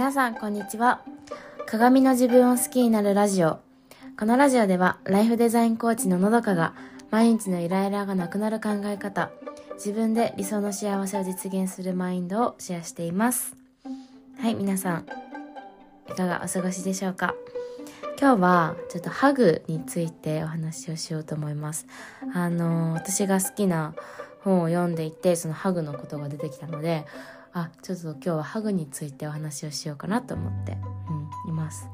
皆さんこんにちは。鏡の自分を好きになるラジオ。このラジオではライフデザインコーチののどかが毎日のイライラがなくなる考え方自分で理想の幸せを実現するマインドをシェアしています。はい皆さんいかがお過ごしでしょうか？今日はちょっとハグについてお話をしようと思います。あの私が好きな本を読んでいてそのハグのことが出てきたのであちょっと今日はハグについてお話をしようかなと思って、うん、います。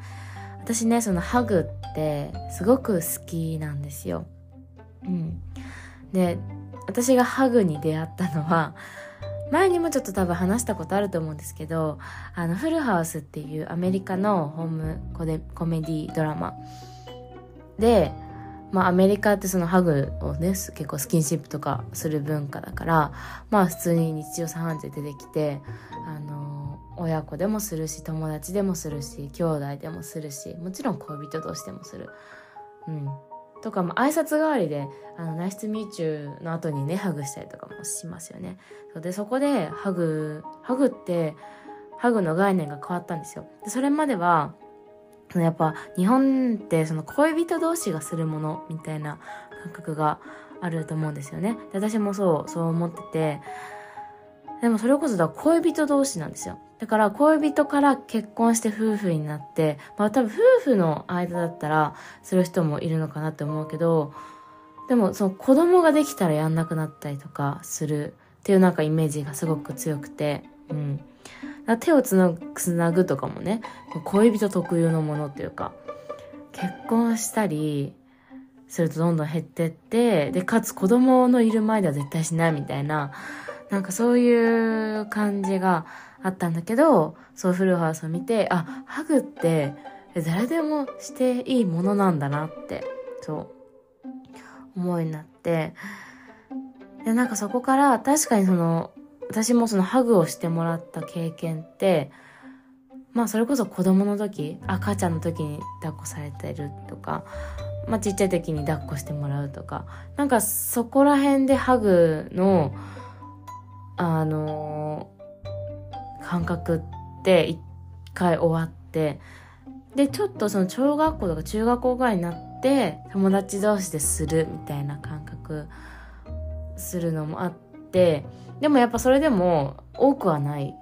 私ねそのハグってすごく好きなんですよ。うん。で私がハグに出会ったのは前にもちょっと多分話したことあると思うんですけどあのフルハウスっていうアメリカのホームコメディドラマ。でまあアメリカってそのハグをね結構スキンシップとかする文化だからまあ普通に日常茶飯事で出てきてあの親子でもするし友達でもするし兄弟でもするしもちろん恋人同士でもする。うんとかも挨拶代わりで「あのナイスミーチュー」の後にねハグしたりとかもしますよね。でそこでハグハグってハグの概念が変わったんですよ。でそれまではやっぱ日本ってその恋人同士がするものみたいな感覚があると思うんですよね。で私もそうそう思っててでもそれこそだ恋人同士なんですよ。だから恋人から結婚して夫婦になって、まあ多分夫婦の間だったらする人もいるのかなって思うけど、でもその子供ができたらやんなくなったりとかするっていうなんかイメージがすごく強くて、うん。手をつなぐつなぐとかもね恋人特有のものっていうか結婚したりするとどんどん減ってってでかつ子供のいる前では絶対しないみたいななんかそういう感じがあったんだけどそうフルハウスを見てあハグって誰でもしていいものなんだなってそう思いになってでなんかそこから確かにその私もそのハグをしてもらった経験ってまあそれこそ子供の時赤ちゃんの時に抱っこされてるとかまあちっちゃい時に抱っこしてもらうとかなんかそこら辺でハグのあのー、感覚って一回終わってでちょっとその小学校とか中学校ぐらいになって友達同士でするみたいな感覚するのもあってでもやっぱそれでも多くはない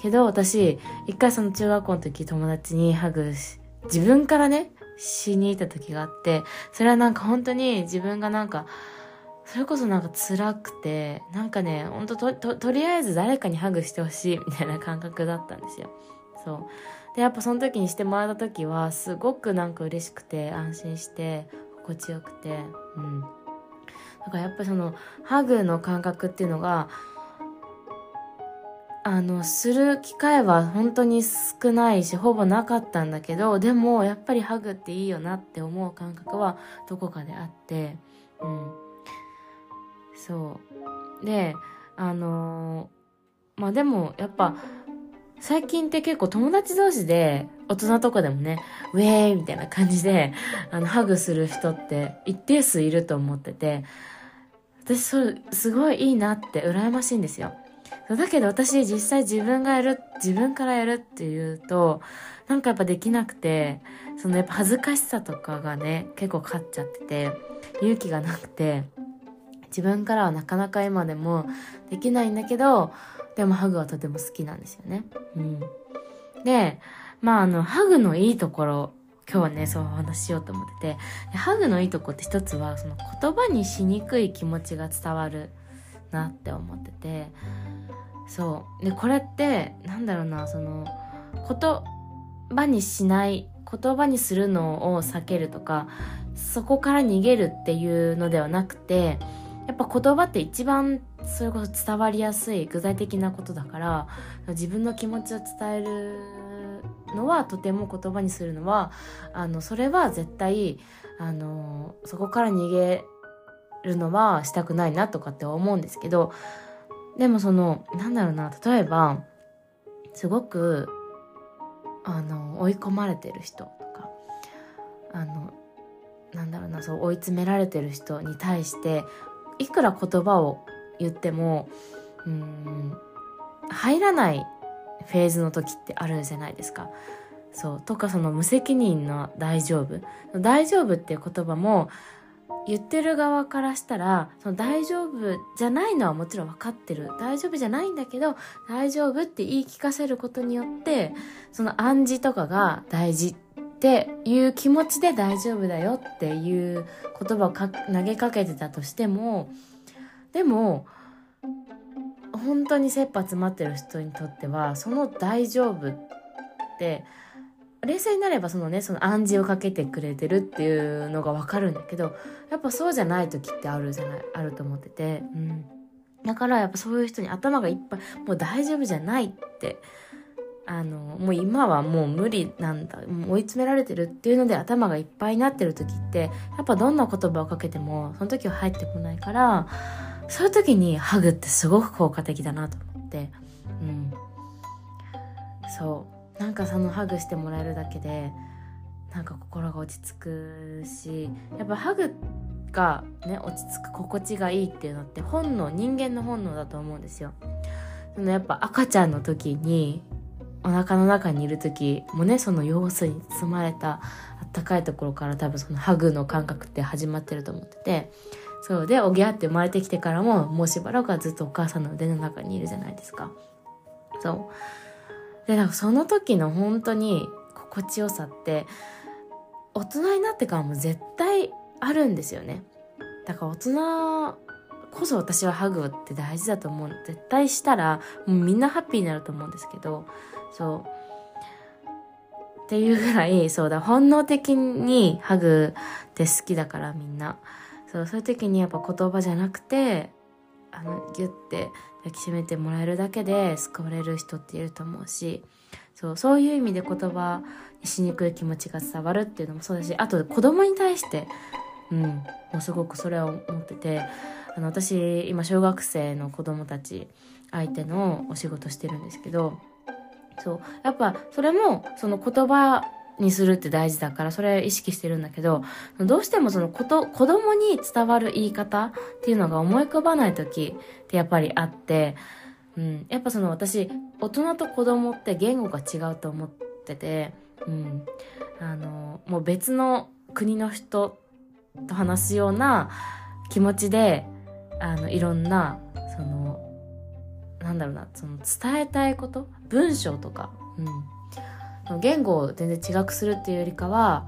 けど私一回その中学校の時友達にハグし自分からねしに行った時があってそれはなんか本当に自分がなんかそれこそなんか辛くてなんかねほんとととりあえず誰かにハグしてほしいみたいな感覚だったんですよ。そう。でやっぱその時にしてもらった時はすごくなんか嬉しくて安心して心地よくてうん。だからやっぱそのハグの感覚っていうのがあの、する機会は本当に少ないし、ほぼなかったんだけど、でも、やっぱりハグっていいよなって思う感覚はどこかであって、うん。そう。で、あのー、まあでも、やっぱ、最近って結構友達同士で、大人とかでもね、ウェーイみたいな感じで、あの、ハグする人って一定数いると思ってて、私、それ、すごいいいなって羨ましいんですよ。だけど私実際自分がやる、自分からやるっていうと、なんかやっぱできなくて、そのやっぱ恥ずかしさとかがね、結構勝っちゃってて、勇気がなくて、自分からはなかなか今でもできないんだけど、でもハグはとても好きなんですよね。うん。で、まああの、ハグのいいところ、今日はね、そうお話ししようと思ってて、ハグのいいとこって一つは、その言葉にしにくい気持ちが伝わるなって思ってて、そう。でこれってなんだろうなその言葉にしない言葉にするのを避けるとかそこから逃げるっていうのではなくてやっぱ言葉って一番それこそ伝わりやすい具体的なことだから自分の気持ちを伝えるのはとても言葉にするのはあのそれは絶対あのそこから逃げるのはしたくないなとかって思うんですけどでもそのなんだろうな例えばすごくあの追い込まれてる人とかあのなんだろうなそう追い詰められてる人に対していくら言葉を言ってもうん入らないフェーズの時ってあるじゃないですか。そうとかその無責任な大丈夫大丈夫っていう言葉も言ってる側からしたらその大丈夫じゃないのはもちろん分かってる。大丈夫じゃないんだけど大丈夫って言い聞かせることによってその暗示とかが大事っていう気持ちで大丈夫だよっていう言葉を投げかけてたとしてもでも本当に切羽詰まってる人にとってはその大丈夫って冷静になればそのねその暗示をかけてくれてるっていうのが分かるんだけどやっぱそうじゃない時ってあるじゃないあると思ってて、うん、だからやっぱそういう人に頭がいっぱいもう大丈夫じゃないってあのもう今はもう無理なんだ追い詰められてるっていうので頭がいっぱいになってる時ってやっぱどんな言葉をかけてもその時は入ってこないからそういう時にハグってすごく効果的だなと思って。うん。そう。なんかそのハグしてもらえるだけでなんか心が落ち着くしやっぱハグがね落ち着く心地がいいっていうのって本能人間の本能だと思うんですよ。そのやっぱ赤ちゃんの時にお腹の中にいる時もねその様子に包まれたあったかいところから多分そのハグの感覚って始まってると思っててそうでおぎゃって生まれてきてからももうしばらくはずっとお母さんの腕の中にいるじゃないですか。そうでなんかその時の本当に心地よさって大人になってからも絶対あるんですよね。だから大人こそ私はハグって大事だと思う。絶対したらもうみんなハッピーになると思うんですけど。そう。っていうぐらいそうだ本能的にハグって好きだからみんな。そうそういう時にやっぱ言葉じゃなくてあのギュッて抱きしめてもらえるだけで救われる人っていると思うしそうそういう意味で言葉にしにくい気持ちが伝わるっていうのもそうだしあと子供に対してうんもうすごくそれは思っててあの私今小学生の子供たち相手のお仕事してるんですけどそうやっぱそれもその言葉にするって大事だからそれ意識してるんだけどどうしてもそのこと子供に伝わる言い方っていうのが思い浮かばない時ってやっぱりあって、うん、やっぱその私大人と子供って言語が違うと思ってて、うん、あのもう別の国の人と話すような気持ちであのいろんなそのなんだろうなその伝えたいこと文章とか、うん、言語を全然違くするっていうよりかは、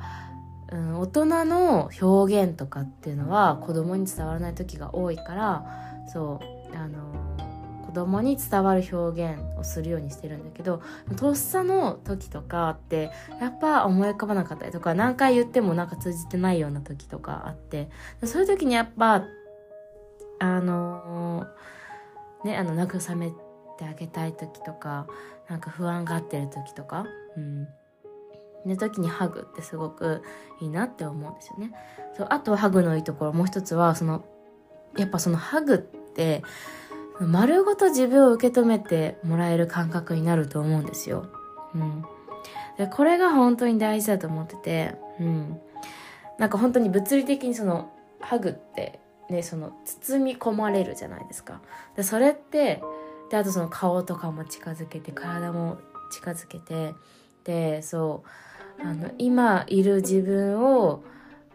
うん、大人の表現とかっていうのは子供に伝わらない時が多いからそうあの子供に伝わる表現をするようにしてるんだけどとっさの時とかってやっぱ思い浮かばなかったりとか何回言ってもなんか通じてないような時とかあってそういう時にやっぱあのねあの慰めてあげたい時とかなんか不安がってる時とかうん。の時にハグってすごくいいなって思うんですよね。そうあとはハグのいいところもう一つはそのやっぱそのハグって丸ごと自分を受け止めてもらえる感覚になると思うんですよ。うん、でこれが本当に大事だと思ってて、うん、なんか本当に物理的にそのハグってねその包み込まれるじゃないですか。でそれってであとその顔とかも近づけて体も近づけてでそう。あの今いる自分を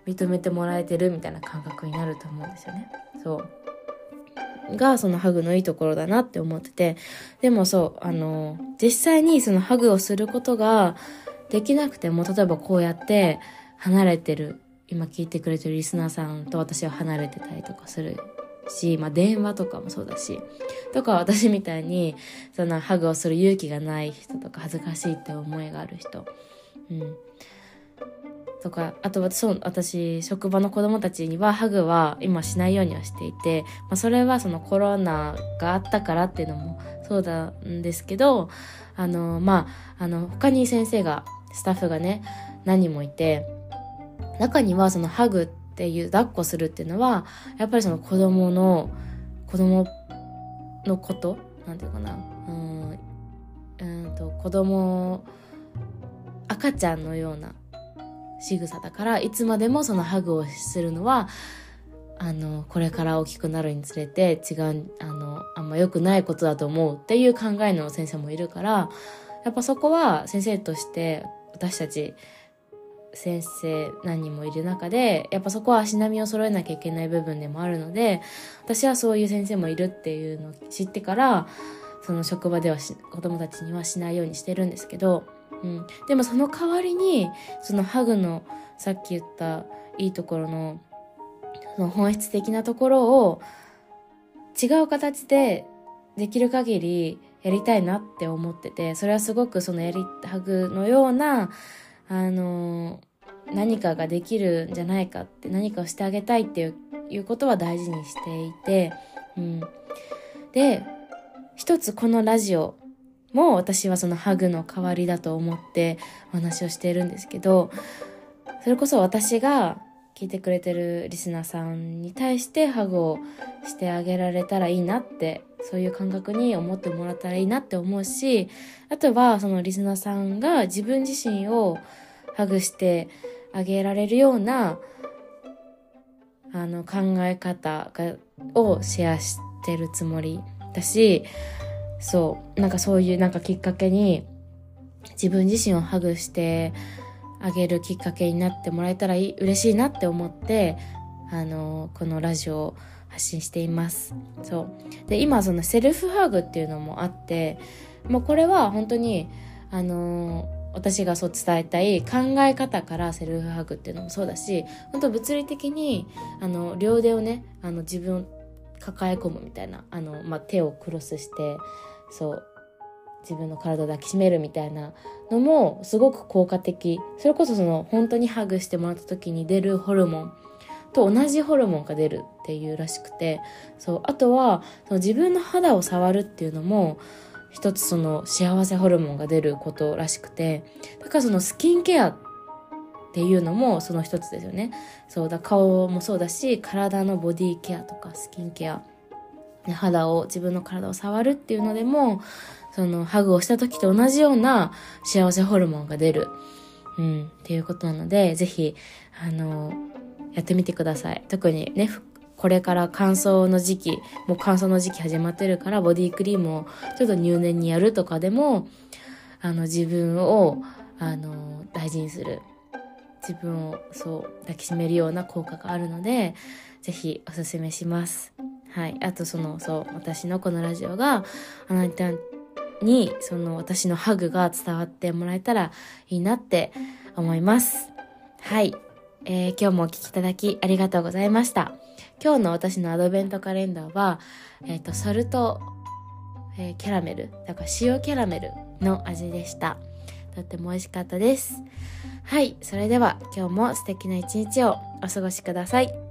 認めてもらえてるみたいな感覚になると思うんですよね。そう。がそのハグのいいところだなって思ってて。でもそうあの実際にそのハグをすることができなくても例えばこうやって離れてる今聞いてくれてるリスナーさんと私は離れてたりとかするし、まあ、電話とかもそうだしとか私みたいにそのハグをする勇気がない人とか恥ずかしいって思いがある人、うん、とかあと私私職場の子供たちにはハグは今しないようにはしていて、まあ、それはそのコロナがあったからっていうのもそうなんですけどあのまああの他に先生がスタッフがね何人もいて中にはそのハグってっていう抱っこするっていうのはやっぱりその子供の子供のことなんていうかな。うんうんと子供赤ちゃんのような仕草だからいつまでもそのハグをするのはあの、これから大きくなるにつれて違う、あの、あんま良くないことだと思うっていう考えの先生もいるから、やっぱそこは先生として私たち先生何人もいる中で、やっぱそこは足並みを揃えなきゃいけない部分でもあるので、私はそういう先生もいるっていうのを知ってから、その職場では子供たちにはしないようにしてるんですけど、うん。でもその代わりに、そのハグのさっき言ったいいところの、その本質的なところを違う形でできる限りやりたいなって思ってて、それはすごくそのやり、ハグのような、あの、何かができるんじゃないかって、何かをしてあげたいっていういうことは大事にしていて、うん。で、一つこのラジオも私はそのハグの代わりだと思ってお話をしているんですけど、それこそ私が聞いてくれてるリスナーさんに対してハグをしてあげられたらいいなって、そういう感覚に思ってもらったらいいなって思うし、あとはそのリスナーさんが自分自身をハグしてあげられるような、あの考え方がをシェアしてるつもりだし、そう、なんかそういうなんかきっかけに自分自身をハグしてあげるきっかけになってもらえたらい嬉しいなって思って、あの、このラジオを発信しています。そう。で、今そのセルフハグっていうのもあって、もうこれは本当に、あの私がそう伝えたい考え方からセルフハグっていうのもそうだし、本当物理的に、あの、両手をね、あの、自分を抱え込むみたいな、あの、まあ、手をクロスして、そう自分の体を抱きしめるみたいなのもすごく効果的。それこそその本当にハグしてもらった時に出るホルモンと同じホルモンが出るっていうらしくてそうあとはその自分の肌を触るっていうのも一つその幸せホルモンが出ることらしくてだからそのスキンケアっていうのもその一つですよねそうだ顔もそうだし体のボディケアとかスキンケア肌を、自分の体を触るっていうのでも、その、ハグをした時と同じような幸せホルモンが出る。うん、っていうことなので、ぜひ、あの、やってみてください。特にね、これから乾燥の時期、もう乾燥の時期始まってるから、ボディクリームをちょっと入念にやるとかでも、あの、自分を、あの、大事にする。自分を、そう、抱きしめるような効果があるので、ぜひおすすめします。はい。あとその、そう、私のこのラジオが、あなたに、その私のハグが伝わってもらえたらいいなって思います。はい。えー、今日もお聴きいただきありがとうございました。今日の私のアドベントカレンダーは、えっ、ー、と、ソルト、えー、キャラメル、だから塩キャラメルの味でした。とっても美味しかったです。はい。それでは今日も素敵な一日をお過ごしください。